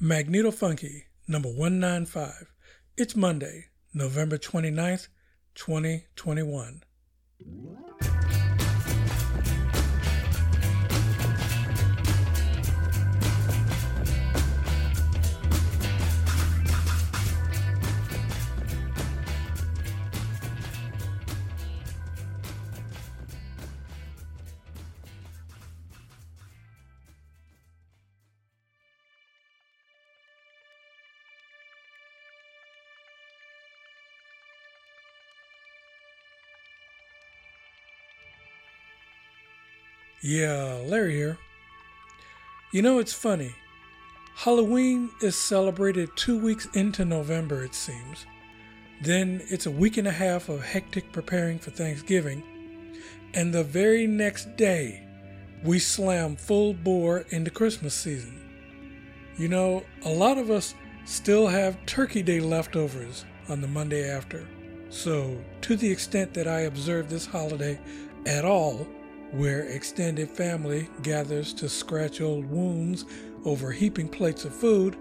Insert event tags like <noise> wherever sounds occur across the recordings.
Magneto Funky, number 195. It's Monday, November 29th, 2021. Yeah, Larry here. You know, it's funny. Halloween is celebrated two weeks into November, it seems. Then it's a week and a half of hectic preparing for Thanksgiving. And the very next day, we slam full bore into Christmas season. You know, a lot of us still have Turkey Day leftovers on the Monday after. So, to the extent that I observe this holiday at all, where extended family gathers to scratch old wounds over heaping plates of food,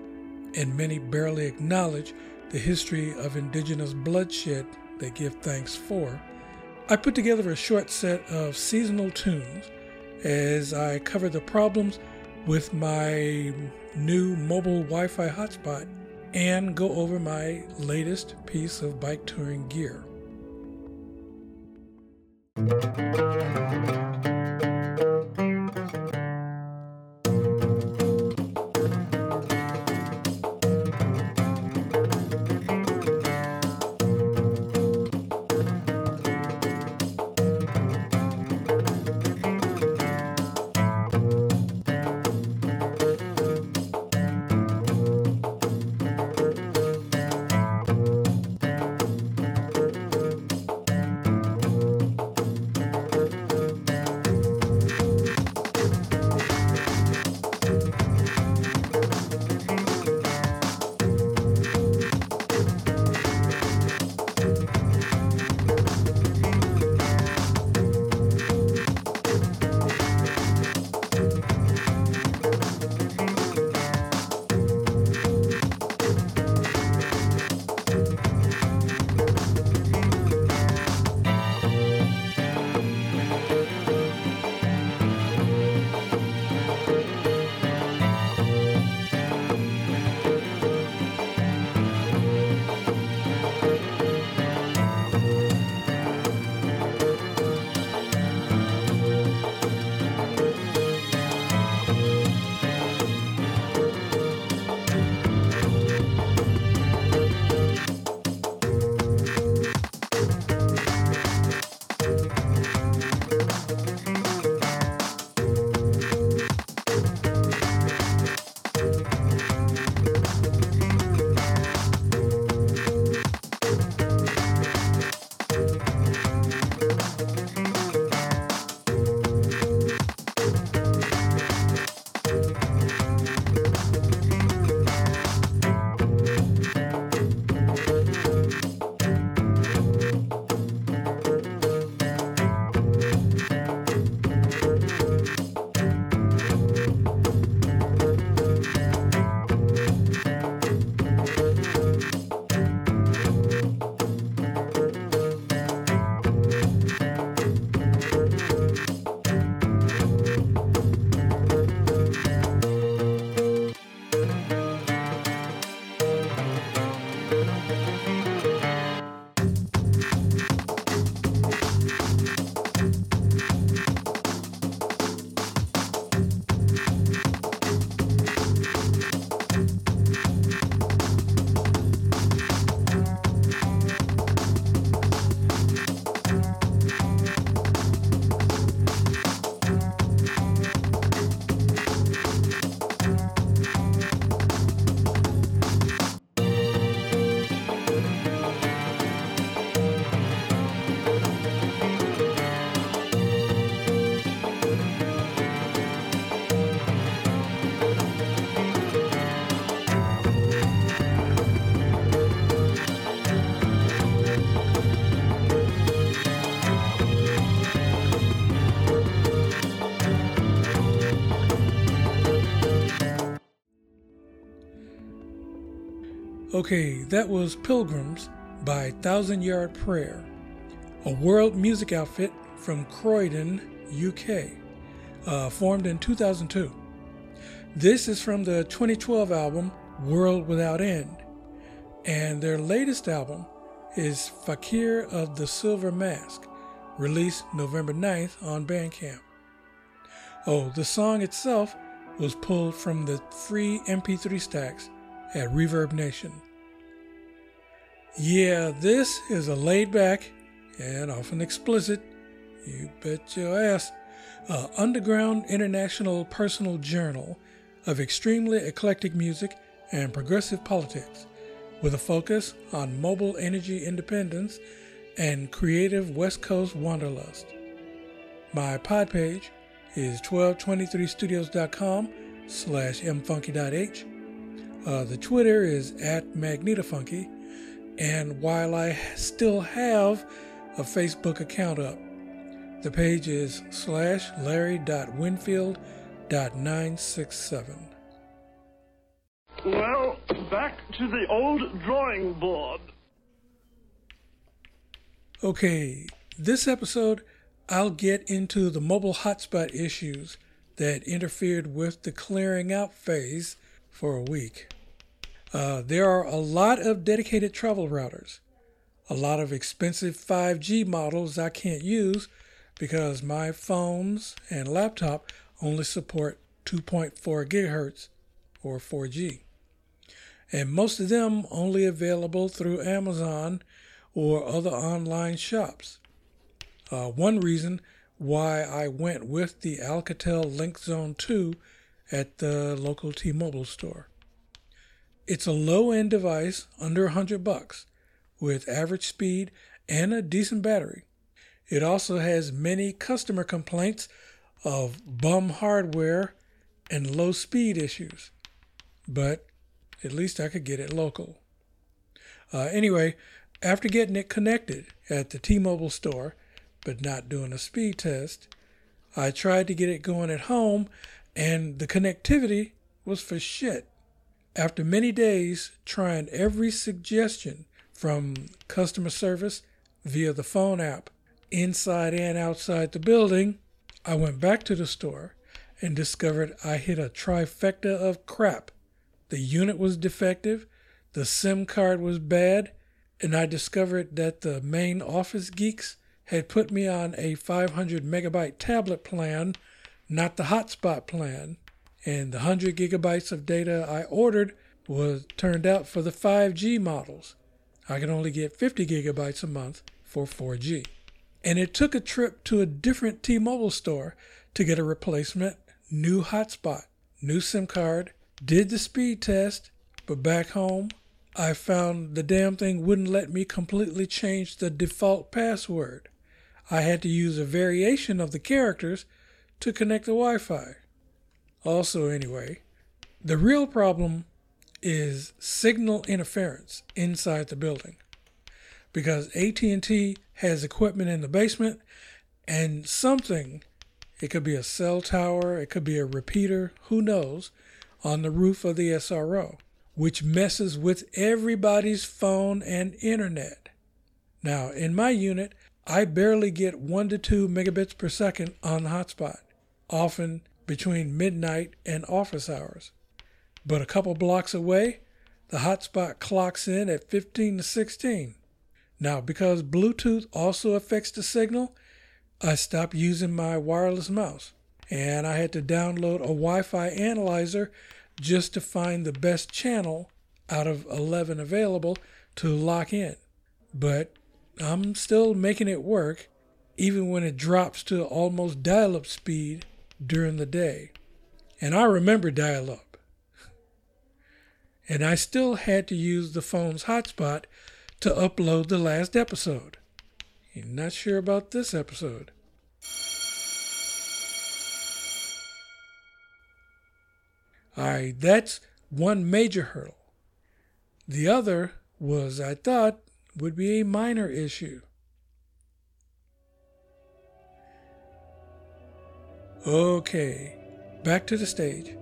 and many barely acknowledge the history of indigenous bloodshed they give thanks for. I put together a short set of seasonal tunes as I cover the problems with my new mobile Wi Fi hotspot and go over my latest piece of bike touring gear. Música Okay, that was Pilgrims by Thousand Yard Prayer, a world music outfit from Croydon, UK, uh, formed in 2002. This is from the 2012 album World Without End, and their latest album is Fakir of the Silver Mask, released November 9th on Bandcamp. Oh, the song itself was pulled from the free MP3 stacks at Reverb Nation. Yeah, this is a laid back and often explicit, you bet your ass, uh, underground international personal journal of extremely eclectic music and progressive politics, with a focus on mobile energy independence and creative West Coast wanderlust. My pod page is 1223studios.com slash mfunky.h. Uh, the Twitter is at magnetofunky. And while I still have a Facebook account up, the page is slash larry.winfield.967. Well, back to the old drawing board. Okay, this episode I'll get into the mobile hotspot issues that interfered with the clearing out phase for a week. Uh, there are a lot of dedicated travel routers, a lot of expensive 5G models I can't use because my phones and laptop only support 2.4 gigahertz or 4G. And most of them only available through Amazon or other online shops. Uh, one reason why I went with the Alcatel Link Zone 2 at the local T-Mobile store. It's a low-end device under 100 bucks with average speed and a decent battery. It also has many customer complaints of bum hardware and low speed issues, but at least I could get it local. Uh, anyway, after getting it connected at the T Mobile store, but not doing a speed test. I tried to get it going at home, and the connectivity was for shit. After many days trying every suggestion from customer service via the phone app, inside and outside the building, I went back to the store and discovered I hit a trifecta of crap. The unit was defective, the SIM card was bad, and I discovered that the main office geeks had put me on a 500 megabyte tablet plan, not the hotspot plan, and the 100 gigabytes of data I ordered was turned out for the 5G models. I could only get 50 gigabytes a month for 4G. And it took a trip to a different T Mobile store to get a replacement new hotspot, new SIM card, did the speed test, but back home, I found the damn thing wouldn't let me completely change the default password. I had to use a variation of the characters to connect the Wi-Fi. Also, anyway, the real problem is signal interference inside the building because AT&T has equipment in the basement and something it could be a cell tower, it could be a repeater, who knows, on the roof of the SRO, which messes with everybody's phone and internet. Now, in my unit, I barely get 1 to 2 megabits per second on the hotspot, often between midnight and office hours. But a couple blocks away, the hotspot clocks in at 15 to 16. Now, because Bluetooth also affects the signal, I stopped using my wireless mouse and I had to download a Wi Fi analyzer just to find the best channel out of 11 available to lock in. But I'm still making it work, even when it drops to almost dial up speed during the day. And I remember dial up. And I still had to use the phone's hotspot to upload the last episode. You're not sure about this episode. Alright, that's one major hurdle. The other was, I thought, would be a minor issue. Okay, back to the stage.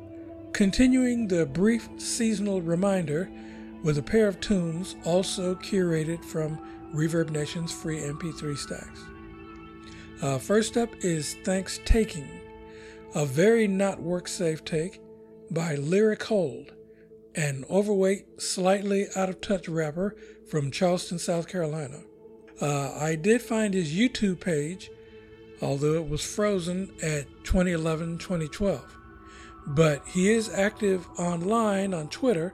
Continuing the brief seasonal reminder with a pair of tunes also curated from Reverb Nation's free MP3 stacks. Uh, first up is Thanks Taking, a very not work safe take by Lyric Hold, an overweight, slightly out of touch rapper from Charleston, South Carolina. Uh, I did find his YouTube page, although it was frozen at 2011 2012. But he is active online on Twitter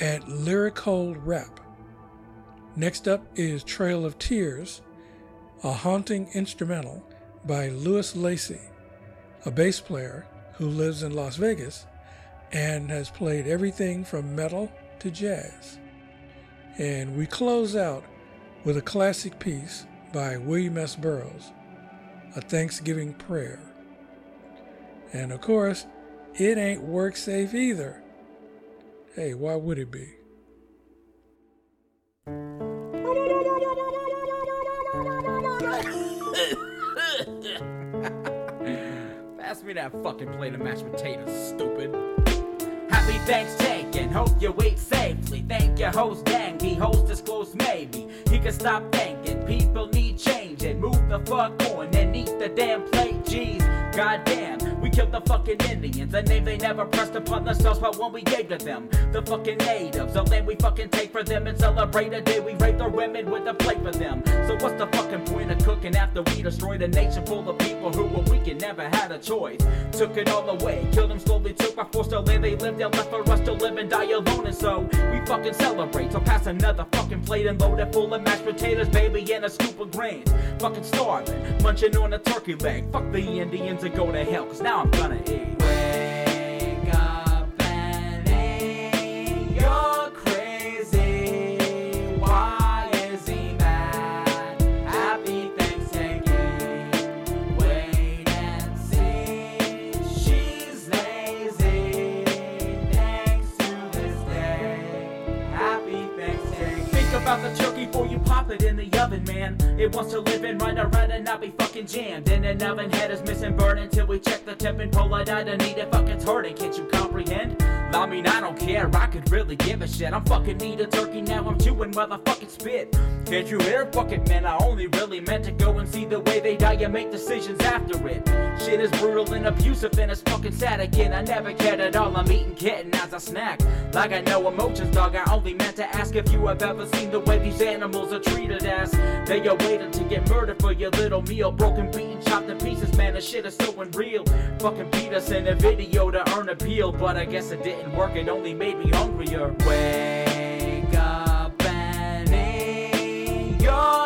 at Lyric Hold Rap. Next up is Trail of Tears, a haunting instrumental by Louis Lacey, a bass player who lives in Las Vegas and has played everything from metal to jazz. And we close out with a classic piece by William S. Burroughs, A Thanksgiving Prayer. And of course, it ain't work safe either. Hey, why would it be? <laughs> Pass me that fucking plate of mashed potatoes, stupid. Happy Thanksgiving, hope you wait safely. Thank your host, dang, he holds this close, maybe. He can stop thinking, people need change move the fuck on and eat the damn plate, jeez. Goddamn, we killed the fucking Indians, a name they never pressed upon themselves, but when we gave to them, the fucking natives, a land we fucking take for them and celebrate a day we rape their women with a plate for them. So what's the fucking point of cooking after we destroyed a nation full of people who were weak and never had a choice? Took it all away, killed them slowly, took by force the land they lived and left for us to live and die alone, and so we fucking celebrate. So pass another fucking plate and load it full of mashed potatoes, baby, and a scoop of grains. Fucking starving, munching on a turkey leg. Fuck the Indians and go to hell, cause now I'm gonna eat. Wake up and eat. You're crazy. Why is he mad? Happy Thanksgiving. Wait and see. She's lazy. Thanks to this day. Happy Thanksgiving. Think about the turkey before you pop it in the oven, man. It wants to live and fucking jammed. In an oven, head is missing burn until we check the temp and pull it out and eat it. Fucking hurting, can't you comprehend? I mean, I don't care, I could really give a shit. I'm fucking eat a turkey now, I'm chewing motherfucking spit. Can't you hear? Fucking man, I only really meant to go and see the way they die and make decisions after it. Shit is brutal and abusive and it's fucking sad again. I never cared at all, I'm eating kitten as a snack. Like I know emotions, dog, I only meant to ask if you have ever seen the way these animals are treated as. They are waiting to get murdered for your little meal. Broken, beaten, chopped in pieces, man, this shit is so unreal. Fucking beat us in a video to earn appeal, but I guess it didn't work, it only made me hungrier. Eat,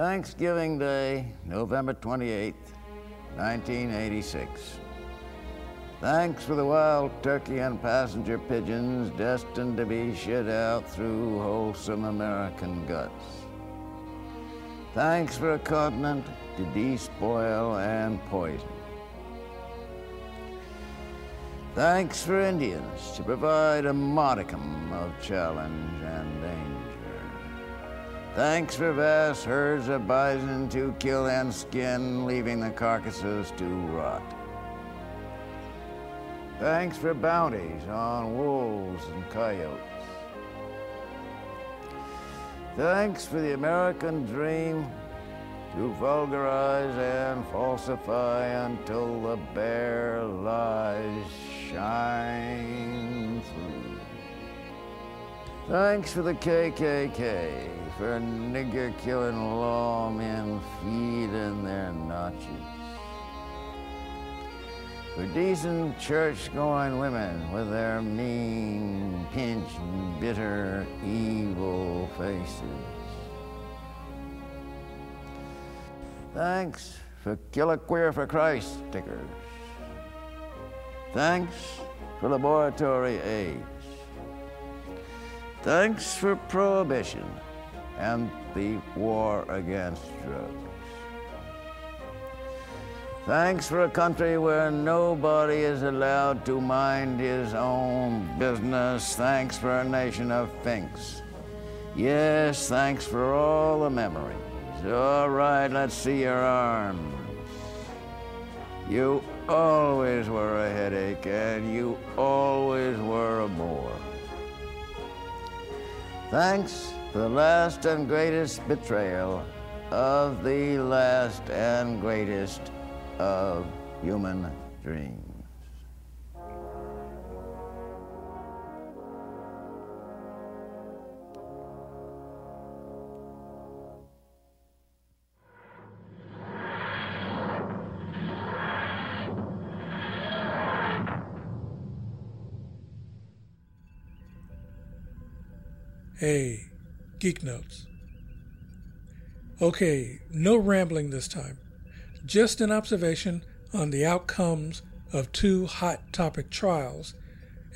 Thanksgiving Day, November 28th, 1986. Thanks for the wild turkey and passenger pigeons destined to be shit out through wholesome American guts. Thanks for a continent to despoil and poison. Thanks for Indians to provide a modicum of challenge and. Thanks for vast herds of bison to kill and skin, leaving the carcasses to rot. Thanks for bounties on wolves and coyotes. Thanks for the American dream to vulgarize and falsify until the bare lies shine through. Thanks for the KKK, for nigger killing lawmen feeding their notches. For decent church going women with their mean, pinched, bitter, evil faces. Thanks for Kill a Queer for Christ stickers. Thanks for laboratory aids. Thanks for prohibition and the war against drugs. Thanks for a country where nobody is allowed to mind his own business. Thanks for a nation of finks. Yes, thanks for all the memories. All right, let's see your arms. You always were a headache, and you always were a bore. Thanks the last and greatest betrayal of the last and greatest of human dreams. Hey, Geek Notes. Okay, no rambling this time. Just an observation on the outcomes of two hot topic trials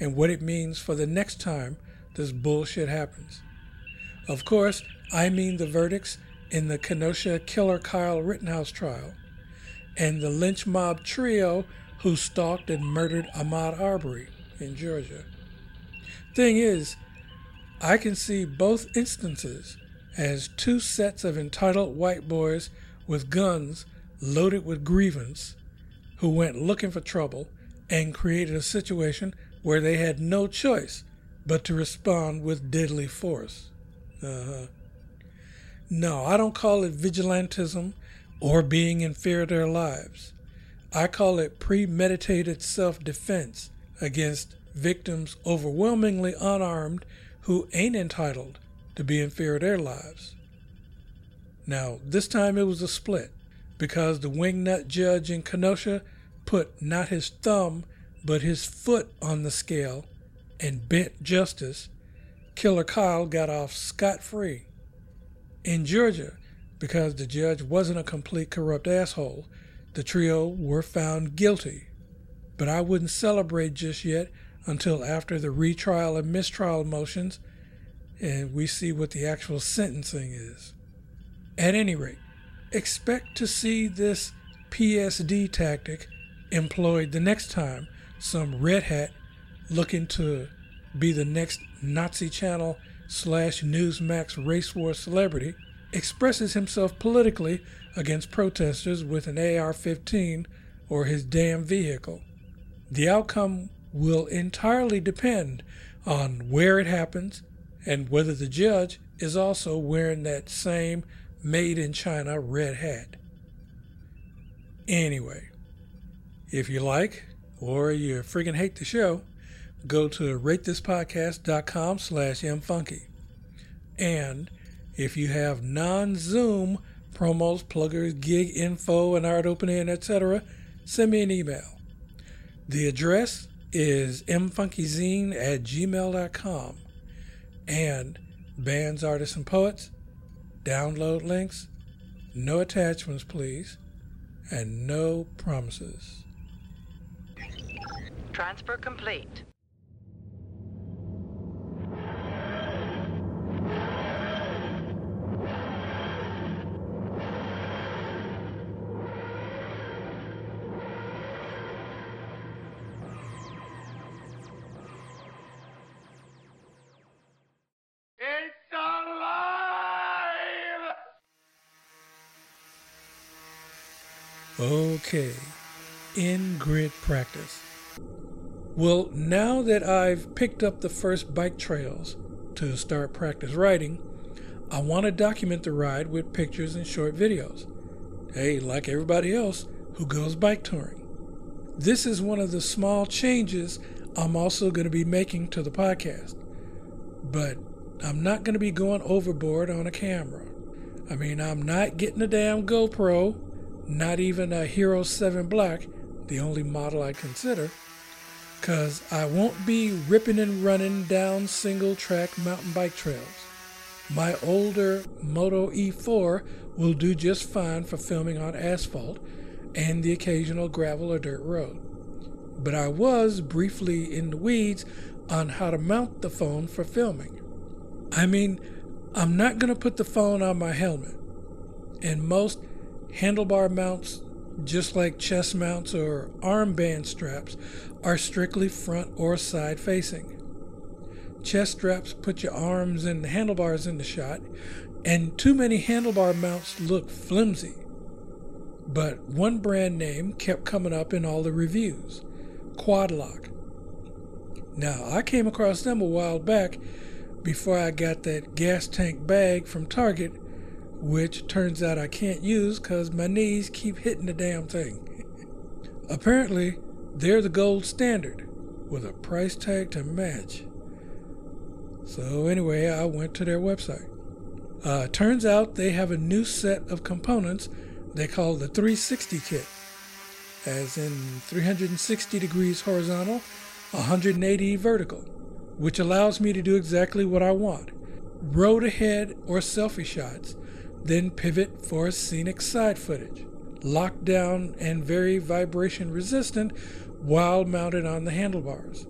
and what it means for the next time this bullshit happens. Of course, I mean the verdicts in the Kenosha killer Kyle Rittenhouse trial and the lynch mob trio who stalked and murdered Ahmaud Arbery in Georgia. Thing is, I can see both instances as two sets of entitled white boys with guns loaded with grievance who went looking for trouble and created a situation where they had no choice but to respond with deadly force. Uh-huh. No, I don't call it vigilantism or being in fear of their lives. I call it premeditated self defense against victims overwhelmingly unarmed who ain't entitled to be in fear of their lives. Now, this time it was a split because the wingnut judge in Kenosha put not his thumb but his foot on the scale and bent justice. Killer Kyle got off scot free. In Georgia, because the judge wasn't a complete corrupt asshole, the trio were found guilty. But I wouldn't celebrate just yet until after the retrial and mistrial motions and we see what the actual sentencing is. At any rate, expect to see this PSD tactic employed the next time some red hat looking to be the next Nazi channel slash Newsmax race war celebrity expresses himself politically against protesters with an AR 15 or his damn vehicle. The outcome will entirely depend on where it happens and whether the judge is also wearing that same made in China red hat. Anyway, if you like or you friggin' hate the show, go to ratethispodcast.com slash mfunky. And if you have non-Zoom promos, pluggers, gig info, and art opening, etc., send me an email. The address is mfunkyzine at gmail.com. And bands, artists, and poets, download links, No attachments, please. And no promises. Transfer complete. Okay, in grid practice. Well, now that I've picked up the first bike trails to start practice riding, I want to document the ride with pictures and short videos. Hey, like everybody else who goes bike touring. This is one of the small changes I'm also going to be making to the podcast. But I'm not going to be going overboard on a camera. I mean, I'm not getting a damn GoPro, not even a Hero 7 Black, the only model I consider, because I won't be ripping and running down single track mountain bike trails. My older Moto E4 will do just fine for filming on asphalt and the occasional gravel or dirt road. But I was briefly in the weeds on how to mount the phone for filming. I mean, I'm not going to put the phone on my helmet. And most handlebar mounts, just like chest mounts or armband straps, are strictly front or side facing. Chest straps put your arms and handlebars in the shot, and too many handlebar mounts look flimsy. But one brand name kept coming up in all the reviews Quadlock. Now, I came across them a while back before I got that gas tank bag from Target, which turns out I can't use because my knees keep hitting the damn thing. Apparently, they're the gold standard with a price tag to match. So, anyway, I went to their website. Uh, turns out they have a new set of components they call the 360 kit, as in 360 degrees horizontal, 180 vertical, which allows me to do exactly what I want road ahead or selfie shots, then pivot for scenic side footage, locked down and very vibration resistant while mounted on the handlebars.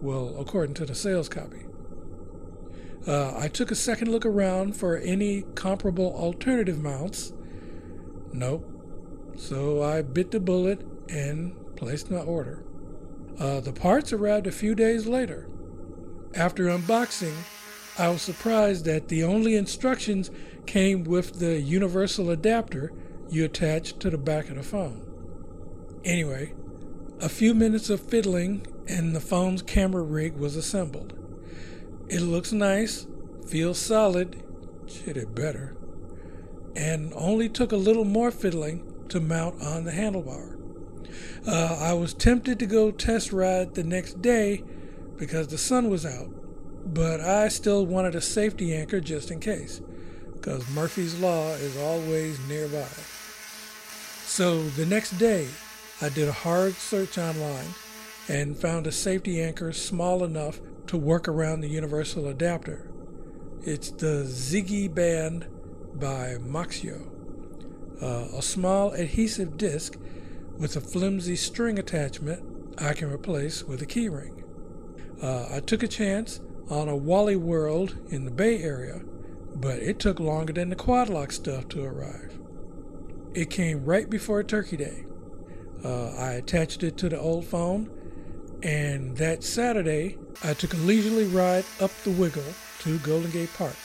Well, according to the sales copy. Uh, I took a second look around for any comparable alternative mounts. Nope. So I bit the bullet and placed my order. Uh, the parts arrived a few days later. After unboxing, I was surprised that the only instructions came with the universal adapter you attach to the back of the phone. Anyway, a few minutes of fiddling and the phone's camera rig was assembled. It looks nice, feels solid, shit it better, and only took a little more fiddling to mount on the handlebar. Uh, I was tempted to go test ride the next day because the sun was out, but I still wanted a safety anchor just in case, because Murphy's Law is always nearby. So the next day, I did a hard search online and found a safety anchor small enough to work around the universal adapter. It's the Ziggy Band by Moxio, uh, a small adhesive disc with a flimsy string attachment I can replace with a keyring. Uh, I took a chance on a Wally World in the Bay Area, but it took longer than the Quadlock stuff to arrive. It came right before Turkey Day. Uh, I attached it to the old phone, and that Saturday, I took a leisurely ride up the Wiggle to Golden Gate Park,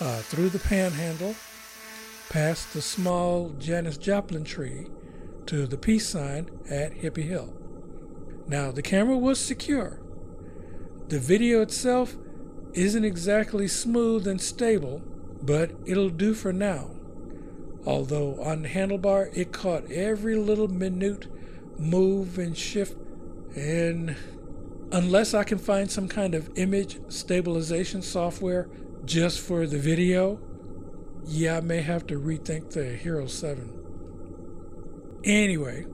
uh, through the Panhandle, past the small Janis Joplin tree, to the peace sign at Hippie Hill. Now, the camera was secure. The video itself isn't exactly smooth and stable, but it'll do for now. Although on the handlebar, it caught every little minute move and shift, and unless I can find some kind of image stabilization software just for the video, yeah, I may have to rethink the Hero 7. Anyway,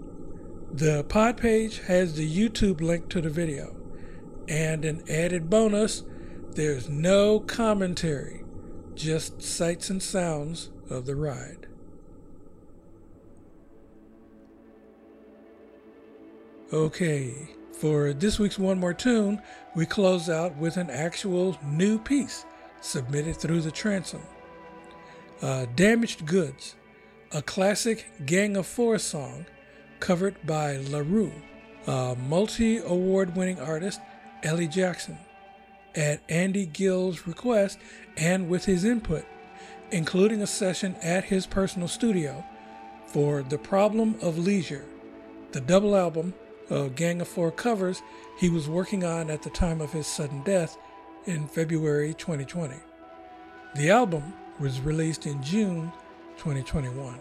the pod page has the YouTube link to the video. And an added bonus there's no commentary, just sights and sounds of the ride. Okay, for this week's One More Tune, we close out with an actual new piece submitted through the transom. Uh, Damaged Goods, a classic Gang of Four song covered by La Roux, multi award winning artist Elly Jackson at Andy Gill's request and with his input, including a session at his personal studio for The Problem of Leisure, the double album of Gang of Four covers he was working on at the time of his sudden death in February 2020. The album was released in June 2021.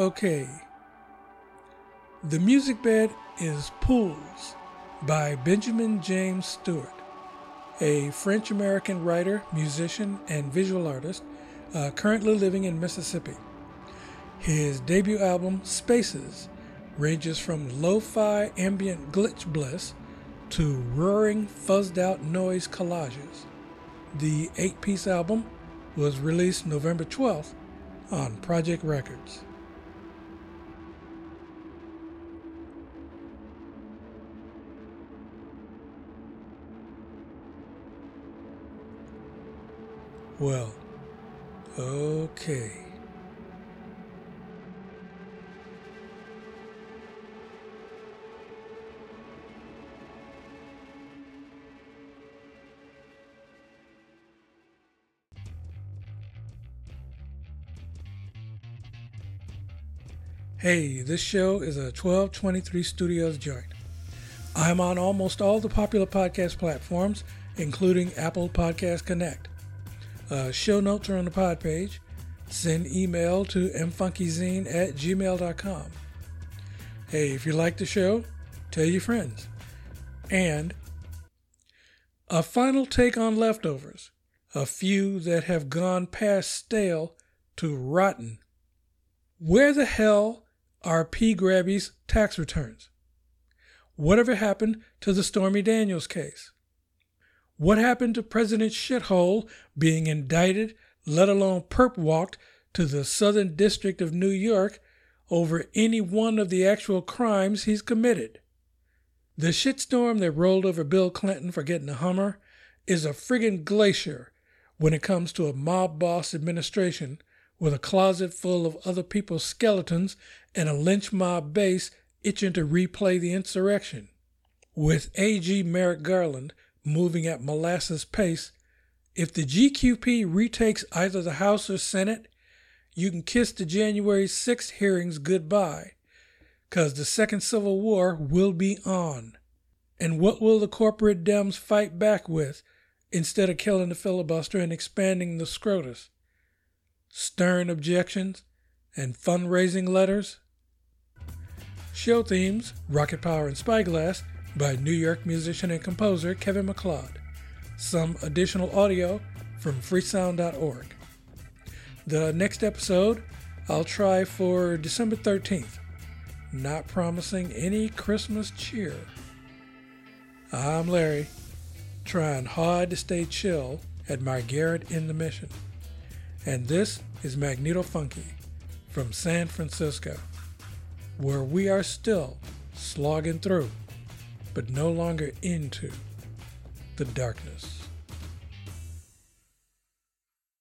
Okay. The music bed is Pools by Benjamin James Stewart. a French American writer, musician, and visual artist, uh, currently living in Mississippi. His debut album, Spaces, ranges from lo fi ambient glitch bliss to roaring, fuzzed out noise collages. The eight piece album was released November 12th on Projekt Records. Well, okay. Hey, this show is a 1223 Studios joint. I'm on almost all the popular podcast platforms, including Apple Podcast Connect. Uh, show notes are on the pod page. Send email to mfunkyzine at gmail.com. Hey, if you like the show, tell your friends. And a final take on leftovers, a few that have gone past stale to rotten. Where the hell are P. Grabby's tax returns? Whatever happened to the Stormy Daniels case? What happened to President Shithole being indicted, let alone perp walked to the Southern District of New York over any one of the actual crimes he's committed? The shitstorm that rolled over Bill Clinton for getting a Hummer is a friggin' glacier when it comes to a mob boss administration with a closet full of other people's skeletons and a lynch mob base itching to replay the insurrection. With A.G. Merrick Garland moving at molasses pace, if the GQP retakes either the House or Senate, you can kiss the January 6th hearings goodbye, because the Second Civil War will be on. And what will the corporate Dems fight back with instead of killing the filibuster and expanding the scrotus? Stern objections and fundraising letters? Show themes Rocket Power and Spyglass by New York musician and composer Kevin McLeod. Some additional audio from freesound.org. The next episode I'll try for December 13th, not promising any Christmas cheer. I'm Larry, trying hard to stay chill at my garret in the mission. And this is Magneto Funky from San Francisco, where we are still slogging through, but no longer into the darkness.